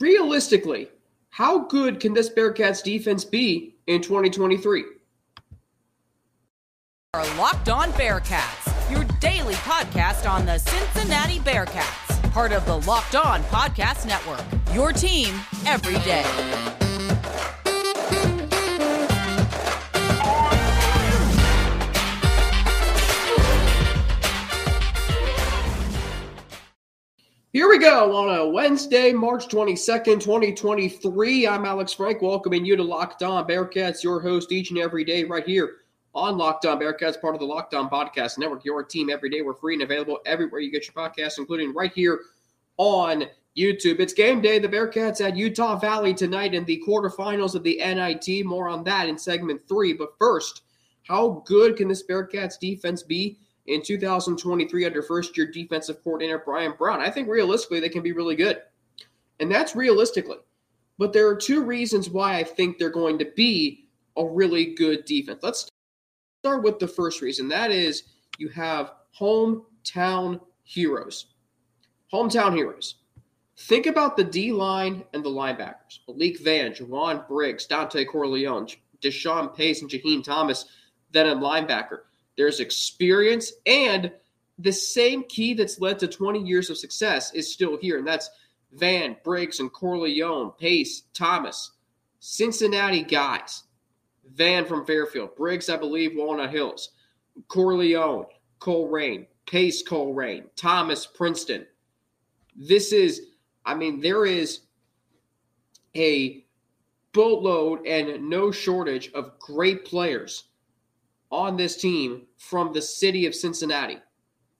realistically, how good can this Bearcats defense be in 2023? Our Locked On Bearcats, your daily podcast on the Cincinnati Bearcats, part of the Locked On Podcast Network. Your team every day. Here we go on a Wednesday, March 22nd, 2023. I'm Alex Frank, welcoming you to Locked On Bearcats, your host each and every day right here on Locked On Bearcats, part of the Locked On Podcast Network. Your team every day. We're free and available everywhere you get your podcasts, including right here on YouTube. It's game day. The Bearcats at Utah Valley tonight in the quarterfinals of the NIT. More on that in segment three. But first, how good can this Bearcats defense be? In 2023 under first year defensive coordinator Brian Brown. I think realistically they can be really good. And that's realistically. But there are two reasons why I think they're going to be a really good defense. Let's start with the first reason. That is you have hometown heroes. Hometown heroes. Think about the D line and the linebackers. Malik Vann, Jowon Briggs, Dontay Corleone, Deshaun Pace, and Jaheim Thomas, then a linebacker. There's experience and the same key that's led to 20 years of success is still here, and that's Vann, Briggs, and Corleone, Pace, Thomas, Cincinnati guys. Vann from Fairfield, Briggs, I believe, Walnut Hills, Corleone, Colerain, Pace, Colerain, Thomas, Princeton. This is, I mean, there is a boatload and no shortage of great players on this team from the city of Cincinnati.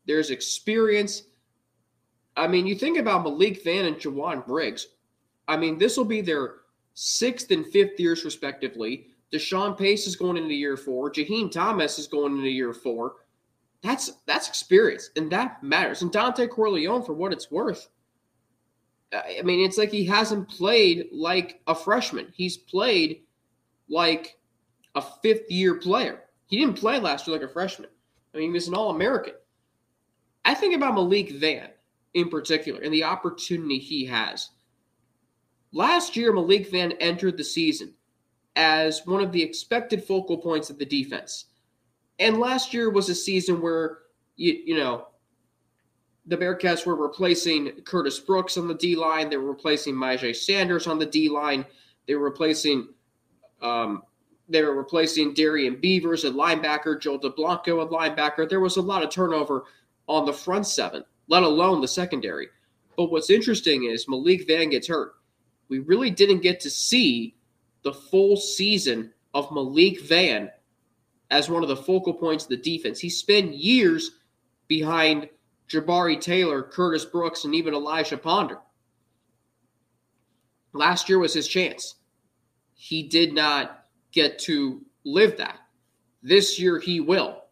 There's experience. I mean, you think about Malik Vann and Jowon Briggs. I mean, this will be their sixth and fifth years, respectively. Deshaun Pace is going into year four. Jaheim Thomas is going into year four. That's that's experience, and that matters. And Dontay Corleone, for what it's worth, I mean, it's like he hasn't played like a freshman. He's played like a fifth year player. He didn't play last year like a freshman. I mean, he was an All American. I think about Malik Vann in particular and the opportunity he has. Last year, Malik Vann entered the season as one of the expected focal points of the defense. And last year was a season where, you, you know, the Bearcats were replacing Curtis Brooks on the D line. They were replacing Myjai Sanders on the D line. They were replacing um, they were replacing Darrian Beavers at linebacker, Joel Dublanko at linebacker. There was a lot of turnover on the front seven, let alone the secondary. But what's interesting is Malik Vann gets hurt. We really didn't get to see the full season of Malik Vann as one of the focal points of the defense. He spent years behind Jabari Taylor, Curtis Brooks, and even Elijah Ponder. Last year was his chance. He did not get to live that. This year he will.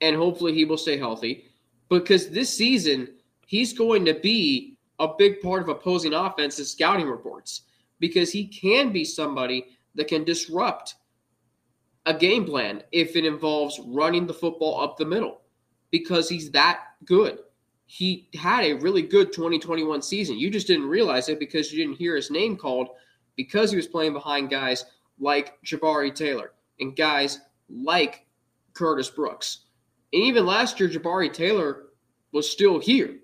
And hopefully he will stay healthy because this season he's going to be a big part of opposing offense's scouting reports because he can be somebody that can disrupt a game plan if it involves running the football up the middle because he's that good. He had a really good 2021 season. You just didn't realize it because you didn't hear his name called because he was playing behind guys like Jabari Taylor and guys like Curtis Brooks. And even last year, Jabari Taylor was still here.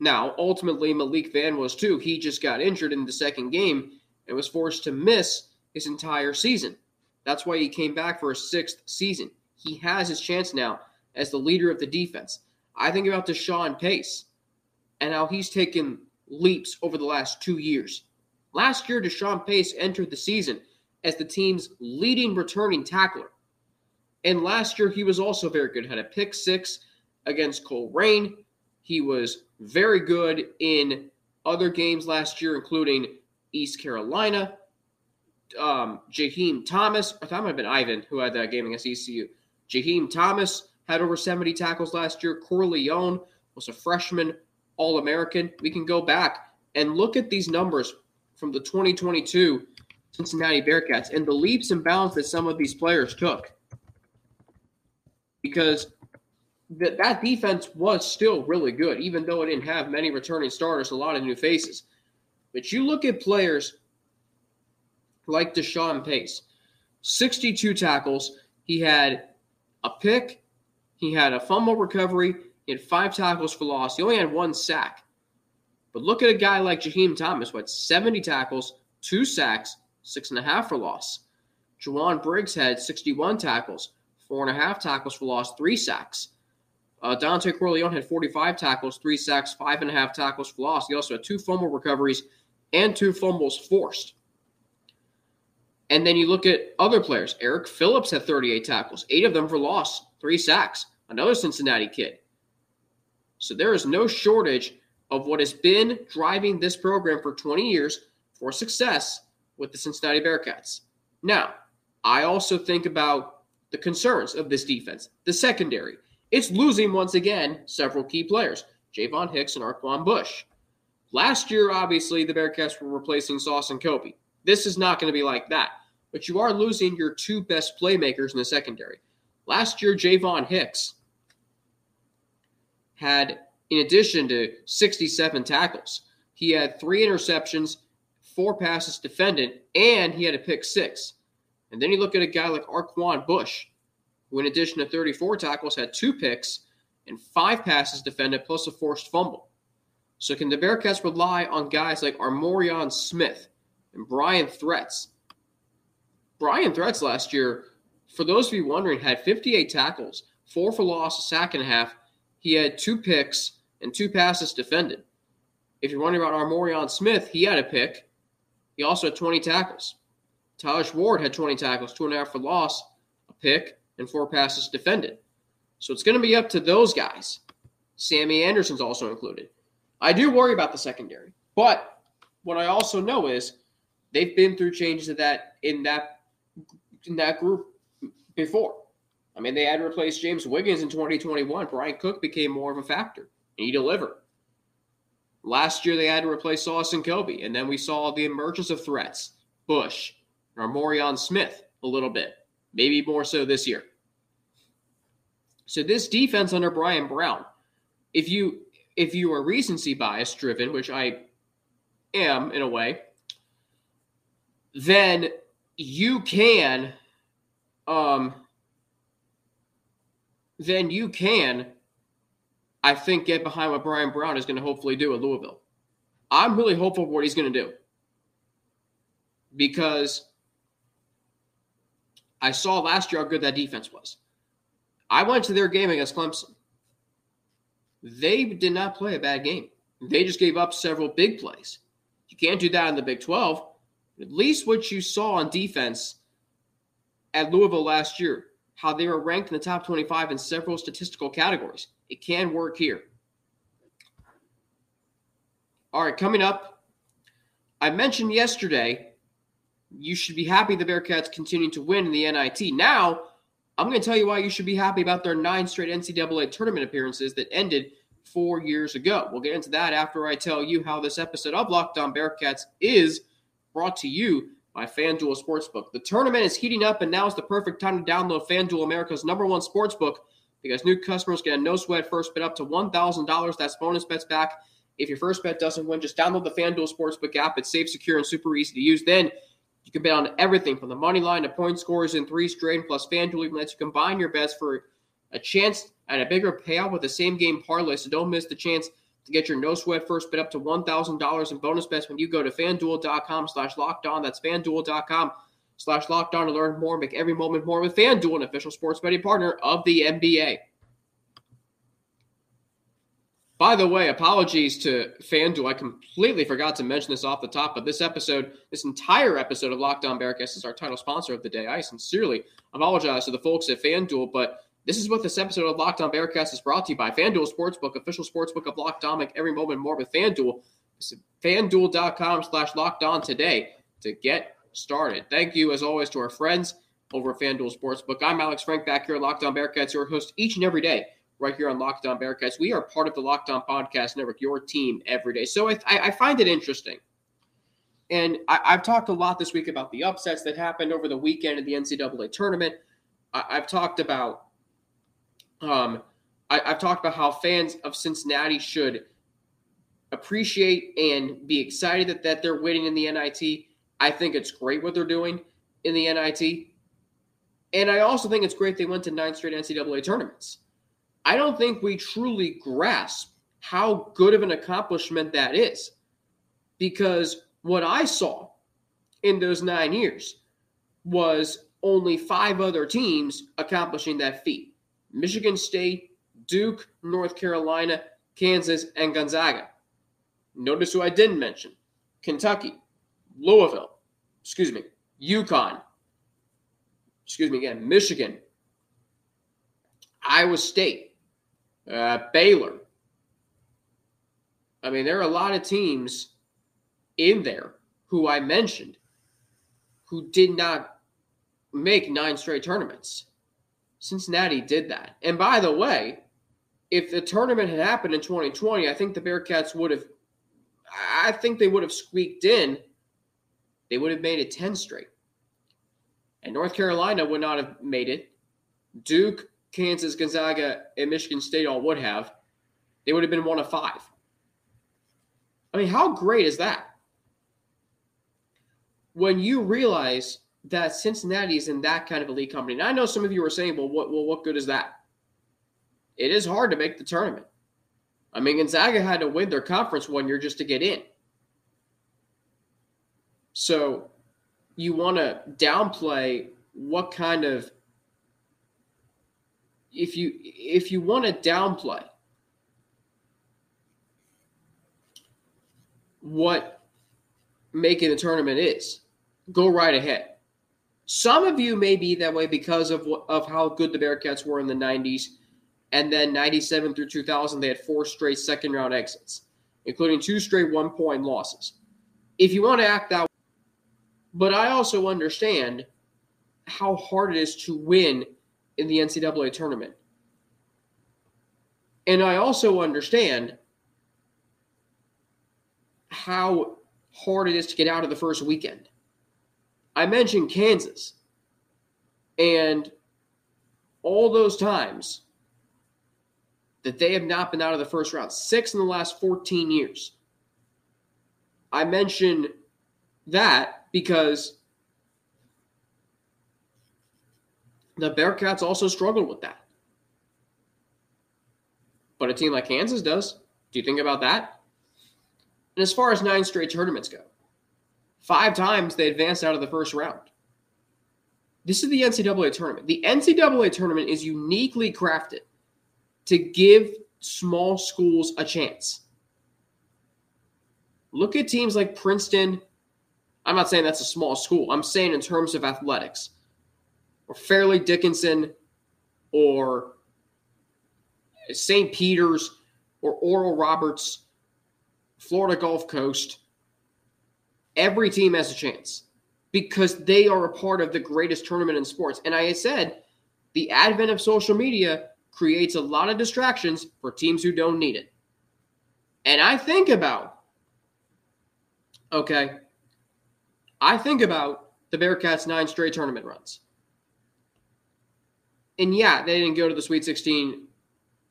Now, ultimately, Malik Vann was too. He just got injured in the second game and was forced to miss his entire season. That's why he came back for a sixth season. He has his chance now as the leader of the defense. I think about Deshaun Pace and how he's taken leaps over the last two years. Last year, Deshaun Pace entered the season as the team's leading returning tackler. And last year, he was also very good. Had a pick six against Cole Rain. He was very good in other games last year, including East Carolina. Um, Thomas, I thought it might have been Ivan who had that game against ECU. Jaheim Thomas had over 70 tackles last year. Corleone was a freshman All American. We can go back and look at these numbers from the 2022 Cincinnati Bearcats and the leaps and bounds that some of these players took. Because that that defense was still really good, even though it didn't have many returning starters, a lot of new faces. But you look at players like Deshaun Pace, 62 tackles. He had a pick, he had a fumble recovery, he had five tackles for loss. He only had one sack. But look at a guy like Jaheim Thomas, what 70 tackles, two sacks, six and a half for loss. Jowon Briggs had 61 tackles, four and a half tackles for loss, three sacks. Uh, Dontay Corleone had 45 tackles, three sacks, five and a half tackles for loss. He also had two fumble recoveries and two fumbles forced. And then you look at other players. Eric Phillips had 38 tackles, eight of them for loss, three sacks. Another Cincinnati kid. So there is no shortage of what has been driving this program for 20 years for success with the Cincinnati Bearcats. Now, I also think about the concerns of this defense, the secondary. It's losing once again several key players, Javon Hicks and Arquon Bush. Last year, obviously, the Bearcats were replacing Sauce and Kobe. This is not going to be like that. But you are losing your two best playmakers in the secondary. Last year, Javon Hicks had, in addition to 67 tackles, he had three interceptions, four passes defended, and he had a pick six. And then you look at a guy like Arquon Bush, who, in addition to 34 tackles, had two picks and five passes defended, plus a forced fumble. So, can the Bearcats rely on guys like Armorion Smith and Bryon Threats? Bryon Threats last year, for those of you wondering, had 58 tackles, four for loss, a sack and a half. He had two picks and two passes defended. If you're wondering about Armorion Smith, he had a pick. He also had 20 tackles. Taj Ward had 20 tackles, two and a half for loss, a pick, and four passes defended. So it's going to be up to those guys. Sammy Anderson's also included. I do worry about the secondary, but what I also know is they've been through changes of that in that in that group before. I mean, they had replaced James Wiggins in 2021. Bryan Cook became more of a factor, and he delivered. Last year, they had to replace Austin Kobe, and then we saw the emergence of threats, Bush, and Armorion Smith a little bit, maybe more so this year. So this defense under Brian Brown, if you if you are recency bias driven, which I am in a way, then you can um then you can I think get behind what Brian Brown is going to hopefully do at Louisville. I'm really hopeful for what he's going to do. Because I saw last year how good that defense was. I went to their game against Clemson. They did not play a bad game. They just gave up several big plays. You can't do that in the Big 12. At least what you saw on defense at Louisville last year, how they were ranked in the top 25 in several statistical categories. It can work here. All right, coming up, I mentioned yesterday you should be happy the Bearcats continue to win in the NIT. Now, I'm going to tell you why you should be happy about their nine straight NCAA tournament appearances that ended four years ago. We'll get into that after I tell you how this episode of Locked On Bearcats is brought to you by FanDuel Sportsbook. The tournament is heating up, and now is the perfect time to download FanDuel, America's number one sportsbook, because new customers get a no sweat first bet up to $1,000. That's bonus bets back. If your first bet doesn't win, just download the FanDuel Sportsbook app. It's safe, secure, and super easy to use. Then you can bet on everything from the money line to point scores in three straight. Plus, FanDuel even lets you combine your bets for a chance at a bigger payout with the same game parlay. So don't miss the chance to get your no sweat first bet up to $1,000 in bonus bets when you go to fanduel.com slash locked on. That's fanduel.com slash locked on to learn more. Make every moment more with FanDuel, an official sports betting partner of the NBA. By the way, apologies to FanDuel. I completely forgot to mention this off the top, but this episode, this entire episode of Locked On Bearcats is our title sponsor of the day. I sincerely apologize to the folks at FanDuel, but this is what this episode of Locked On Bearcats is brought to you by FanDuel Sportsbook, official sportsbook of Locked On. Make every moment more with FanDuel. FanDuel.com slash Locked On today to get started. Thank you, as always, to our friends over at FanDuel Sportsbook. I'm Alex Frank back here at Locked On Bearcats, your host each and every day right here on Locked On Bearcats. We are part of the Locked On Podcast Network, your team every day. So I, I find it interesting. And I, have talked a lot this week about the upsets that happened over the weekend in the NCAA tournament. I, have talked about um, I, I've talked about how fans of Cincinnati should appreciate and be excited that, that they're winning in the NIT. I think it's great what they're doing in the NIT. And I also think it's great they went to nine straight NCAA tournaments. I don't think we truly grasp how good of an accomplishment that is. Because what I saw in those nine years was only five other teams accomplishing that feat Michigan State, Duke, North Carolina, Kansas, and Gonzaga. Notice who I didn't mention Kentucky, Louisville, excuse me, UConn, excuse me again, Michigan, Iowa State, uh, Baylor. I mean, there are a lot of teams in there who I mentioned who did not make nine straight tournaments. Cincinnati did that. And by the way, if the tournament had happened in 2020, I think the Bearcats would have I think they would have squeaked in. They would have made it 10 straight. And North Carolina would not have made it. Duke, Kansas, Gonzaga, and Michigan State all would have. They would have been one of five. I mean, how great is that? When you realize that Cincinnati is in that kind of elite company. And I know some of you are saying, well, what well, what good is that? It is hard to make the tournament. I mean, Gonzaga had to win their conference one year just to get in. So you want to downplay what kind of if you if you want to downplay what making the tournament is, go right ahead. Some of you may be that way because of of how good the Bearcats were in the 90s and then 97 through 2000, they had four straight second round exits, including two straight one point losses. If you want to act that but I also understand how hard it is to win in the NCAA tournament. And I also understand how hard it is to get out of the first weekend. I mentioned Kansas. And all those times that they have not been out of the first round, six in the last 14 years. I mention that because the Bearcats also struggled with that. But a team like Kansas does. Do you think about that? And as far as nine straight tournaments go, five times they advanced out of the first round. This is the NCAA tournament. The NCAA tournament is uniquely crafted to give small schools a chance. Look at teams like Princeton. I'm not saying that's a small school. I'm saying in terms of athletics, or Fairleigh Dickinson, or St. Peter's, or Oral Roberts, Florida Gulf Coast. Every team has a chance because they are a part of the greatest tournament in sports. And I said, the advent of social media creates a lot of distractions for teams who don't need it. And I think about, okay, I think about the Bearcats' nine straight tournament runs. And yeah, they didn't go to the Sweet 16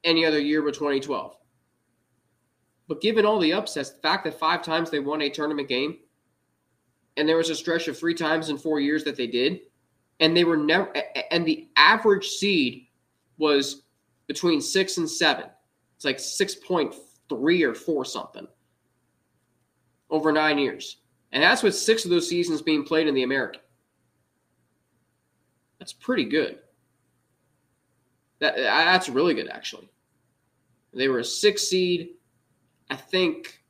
any other year but 2012. But given all the upsets, the fact that five times they won a tournament game, and there was a stretch of three times in four years that they did, and they were never, and the average seed was between six and seven. It's like 6.3 or four something over nine years. And that's with six of those seasons being played in the American. That's pretty good. That, uh, that's really good, actually. They were a six seed, I think,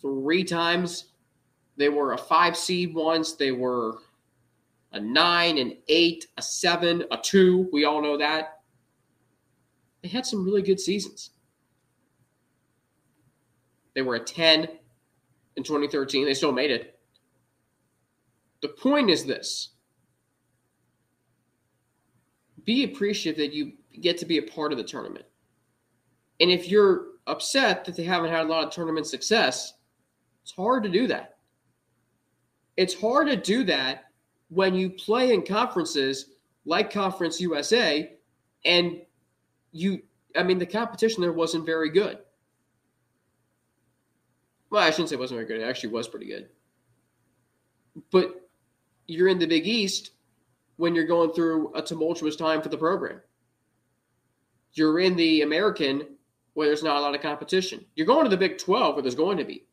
three times. They were a five seed once. They were a nine, an eight, a seven, a two. We all know that they had some really good seasons. They were a 10 in 2013. They still made it. The point is this be appreciative that you get to be a part of the tournament. And if you're upset that they haven't had a lot of tournament success, it's hard to do that. It's hard to do that when you play in conferences like Conference USA and you, I mean, the competition there wasn't very good. Well, I shouldn't say it wasn't very good. It actually was pretty good. But you're in the Big East when you're going through a tumultuous time for the program. You're in the American where there's not a lot of competition. You're going to the Big 12 where there's going to be.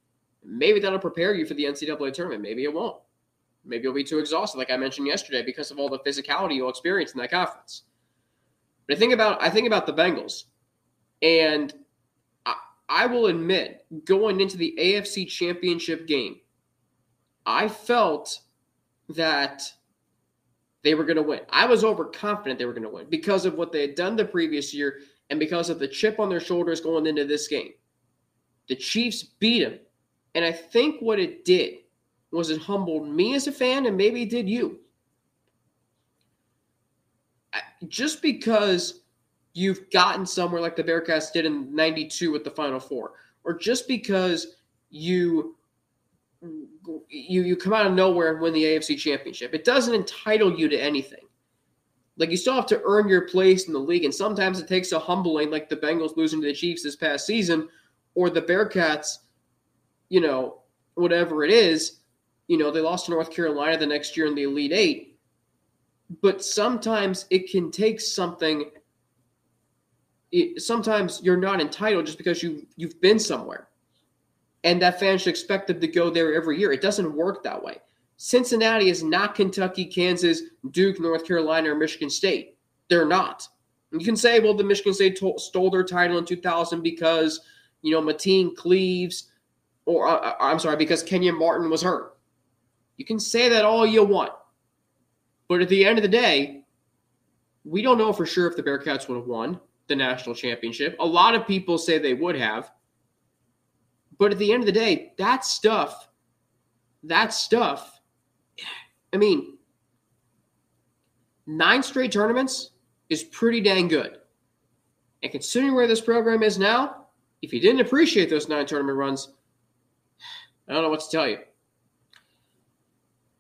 Maybe that'll prepare you for the NCAA tournament. Maybe it won't. Maybe you'll be too exhausted, like I mentioned yesterday, because of all the physicality you'll experience in that conference. But I think about I think about the Bengals, and I, I will admit, going into the AFC Championship game, I felt that they were going to win. I was overconfident they were going to win because of what they had done the previous year and because of the chip on their shoulders going into this game. The Chiefs beat them. And I think what it did was it humbled me as a fan and maybe it did you. Just because you've gotten somewhere like the Bearcats did in 92 with the Final Four, or just because you you you come out of nowhere and win the AFC championship. It doesn't entitle you to anything. Like you still have to earn your place in the league, and sometimes it takes a humbling, like the Bengals losing to the Chiefs this past season, or the Bearcats, you know, whatever it is. You know, they lost to North Carolina the next year in the Elite Eight. But sometimes it can take something. It, sometimes you're not entitled just because you you've been somewhere and that fans should expect them to go there every year. It doesn't work that way. Cincinnati is not Kentucky, Kansas, Duke, North Carolina, or Michigan State. They're not. You can say, well, the Michigan State to- stole their title in 2000 because, you know, Mateen Cleaves, or uh, uh, I'm sorry, because Kenyon Martin was hurt. You can say that all you want. But at the end of the day, we don't know for sure if the Bearcats would have won the national championship. A lot of people say they would have. But at the end of the day, that stuff, that stuff, I mean, nine straight tournaments is pretty dang good. And considering where this program is now, if you didn't appreciate those nine tournament runs, I don't know what to tell you.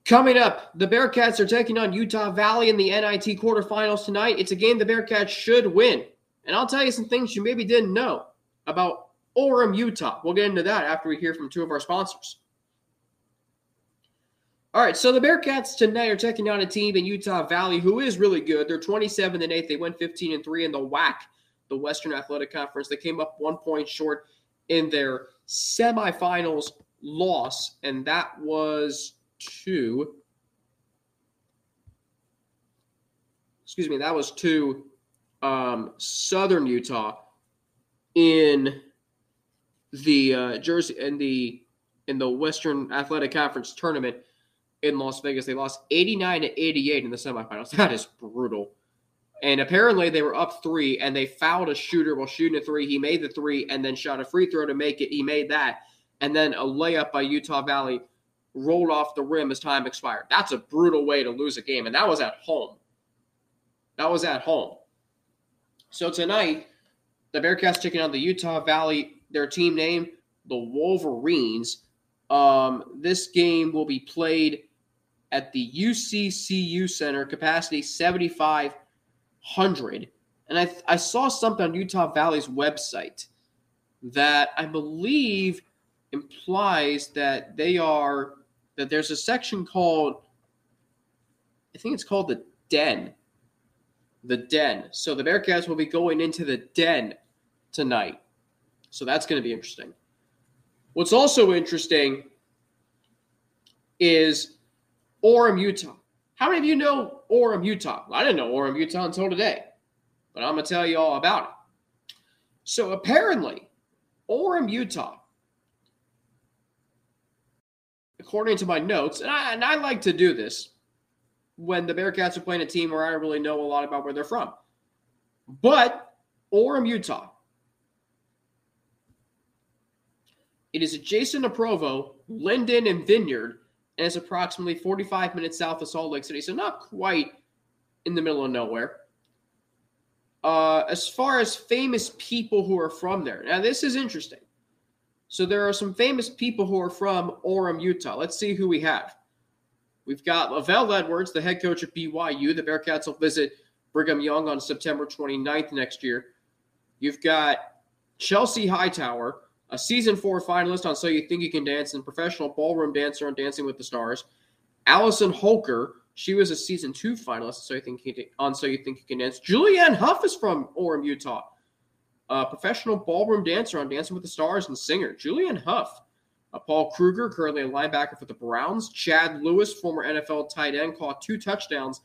Coming up, the Bearcats are taking on Utah Valley in the NIT quarterfinals tonight. It's a game the Bearcats should win. And I'll tell you some things you maybe didn't know about Orem, Utah. We'll get into that after we hear from two of our sponsors. All right, so the Bearcats tonight are taking on a team in Utah Valley who is really good. They're 27 and 8. They went 15 and 3 in the WAC, the Western Athletic Conference. They came up one point short in their semifinals loss, and that was to excuse me, that was to um, Southern Utah in the uh, Jersey in the in the Western Athletic Conference tournament in Las Vegas. They lost 89 to 88 in the semifinals. That is brutal. And apparently they were up three and they fouled a shooter while shooting a three. He made the three and then shot a free throw to make it. He made that. And then a layup by Utah Valley rolled off the rim as time expired. That's a brutal way to lose a game. And that was at home. That was at home. So tonight, the Bearcats taking on the Utah Valley their team name, the Wolverines. Um, this game will be played at the UCCU Center, capacity 7,500. And I, I saw something on Utah Valley's website that I believe implies that they are, that there's a section called, I think it's called the Den. The Den. So the Bearcats will be going into the Den tonight. So that's going to be interesting. What's also interesting is Orem, Utah. How many of you know Orem, Utah? I didn't know Orem, Utah until today, but I'm going to tell you all about it. So apparently, Orem, Utah, according to my notes, and I, and I like to do this when the Bearcats are playing a team where I don't really know a lot about where they're from. But Orem, Utah It is adjacent to Provo, Lindon, and Vineyard, and is approximately 45 minutes south of Salt Lake City, so not quite in the middle of nowhere. Uh, as far as famous people who are from there, now this is interesting. So there are some famous people who are from Orem, Utah. Let's see who we have. We've got LaVell Edwards, the head coach of BYU. The Bearcats will visit Brigham Young on September 29th next year. You've got Chelsea Hightower, a season four finalist on So You Think You Can Dance, and professional ballroom dancer on Dancing with the Stars. Allison Holker, she was a season two finalist so you think you can, on So You Think You Can Dance. Julianne Hough is from Orem, Utah. A professional ballroom dancer on Dancing with the Stars and singer. Julianne Hough. Uh, Paul Kruger, currently a linebacker for the Browns. Chad Lewis, former NFL tight end, caught two touchdowns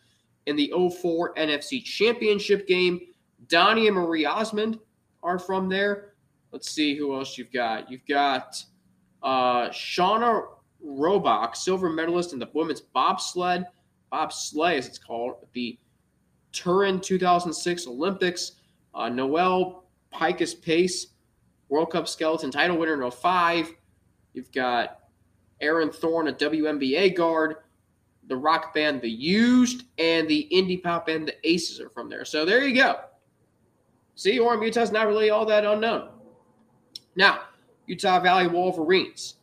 in the 04 NFC Championship game. Donnie and Marie Osmond are from there. Let's see who else you've got. You've got uh, Shauna Rohbock, silver medalist in the women's bobsled, bobsleigh as it's called, the Turin 2006 Olympics. Uh, Noelle Pikus Pace, World Cup skeleton title winner in 05. You've got Erin Thorn, a WNBA guard. The rock band The Used and the indie pop band The Aces are from there. So there you go. See, Orem, Utah's not really all that unknown. Now, Utah Valley Wolverines.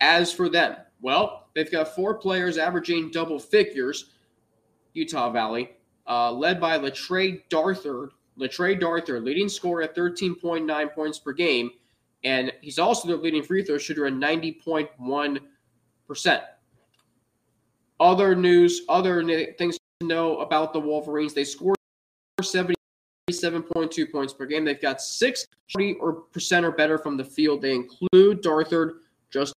As for them, well, they've got four players averaging double figures, Utah Valley, uh, led by Latrey Darthard. Latrey Darthard, leading scorer at 13.9 points per game, and he's also the leading free throw shooter at 90.1%. Other news, other things to know about the Wolverines, they scored 70 7.2 points per game. They've got six 20 or percent or better from the field. They include Darthard, Justin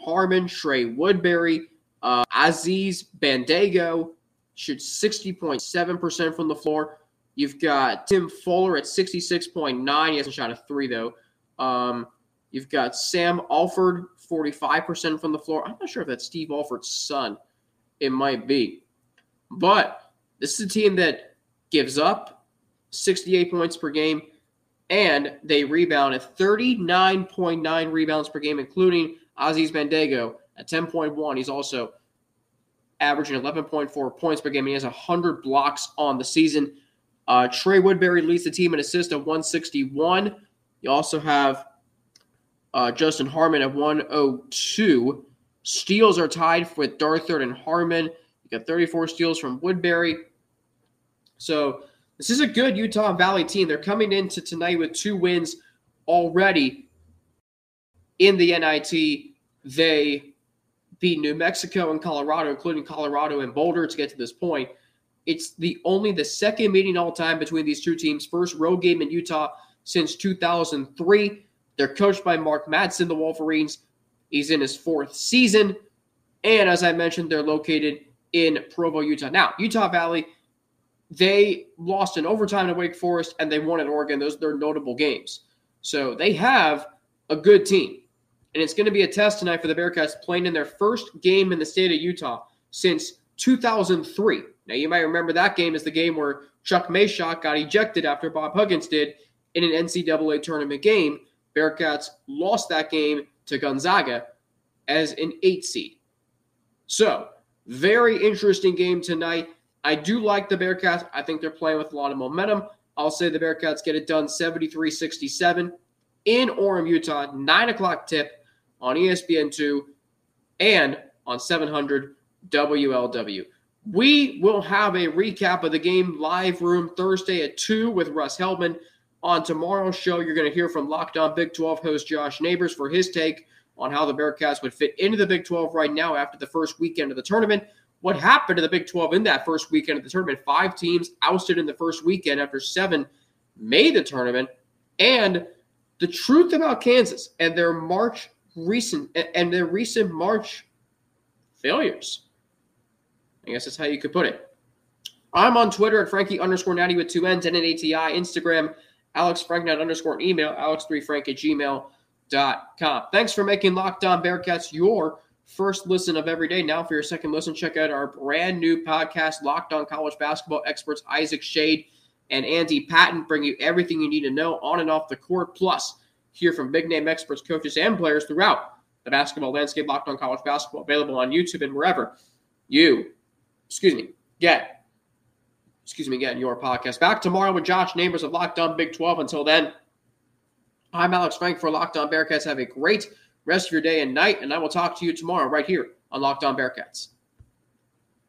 Harmon, Trey Woodbury, uh, Aziz Bandaogo, shoots 60.7% from the floor. You've got Tim Fuller at 66.9. He hasn't shot a three, though. Um, you've got Sam Alford, 45% from the floor. I'm not sure if that's Steve Alford's son. It might be. But this is a team that gives up 68 points per game, and they rebound at 39.9 rebounds per game, including Aziz Bandaogo at 10.1. He's also averaging 11.4 points per game. He has 100 blocks on the season. Uh, Trey Woodbury leads the team in assists at 161. You also have uh, Justin Harmon at 102. Steals are tied with Darthard and Harmon. You got 34 steals from Woodbury. So this is a good Utah Valley team. They're coming into tonight with two wins already in the NIT. They beat New Mexico and Colorado, including Colorado and Boulder, to get to this point. It's the only the second meeting all time between these two teams. First road game in Utah since 2003. They're coached by Mark Madsen, the Wolverines. He's in his fourth season. And as I mentioned, they're located in Provo, Utah. Now, Utah Valley they lost in overtime to Wake Forest and they won at Oregon. Those are notable games. So they have a good team. And it's going to be a test tonight for the Bearcats playing in their first game in the state of Utah since 2003. Now, you might remember that game is the game where Chuck Mayshock got ejected after Bob Huggins did in an NCAA tournament game. Bearcats lost that game to Gonzaga as an eight seed. So, very interesting game tonight. I do like the Bearcats. I think they're playing with a lot of momentum. I'll say the Bearcats get it done 73 67 in Orem, Utah. 9 o'clock tip on ESPN2 and on 700 WLW. We will have a recap of the game live room Thursday at 2 with Russ Heldman. On tomorrow's show, you're going to hear from Locked On Big 12 host Josh Neighbors for his take on how the Bearcats would fit into the Big 12 right now after the first weekend of the tournament what happened to the Big 12 in that first weekend of the tournament. Five teams ousted in the first weekend after seven made the tournament. And the truth about Kansas and their March recent and their recent March failures. I guess that's how you could put it. I'm on Twitter at Frankie underscore natty with two N's and an ATI. Instagram, Alex Franknut underscore email, alex3frank at gmail.com. Thanks for making Locked On Bearcats your first listen of every day. Now, for your second listen, check out our brand new podcast, Locked On College Basketball Experts Isaac Shade and Andy Patton bring you everything you need to know on and off the court. Plus, hear from big name experts, coaches, and players throughout the basketball landscape. Locked On College Basketball available on YouTube and wherever you, excuse me, get, excuse me, get your podcast. Back tomorrow with Josh Neighbors of Locked On Big 12. Until then, I'm Alex Frank for Locked On Bearcats. Have a great rest of your day and night. And I will talk to you tomorrow right here on Locked On Bearcats.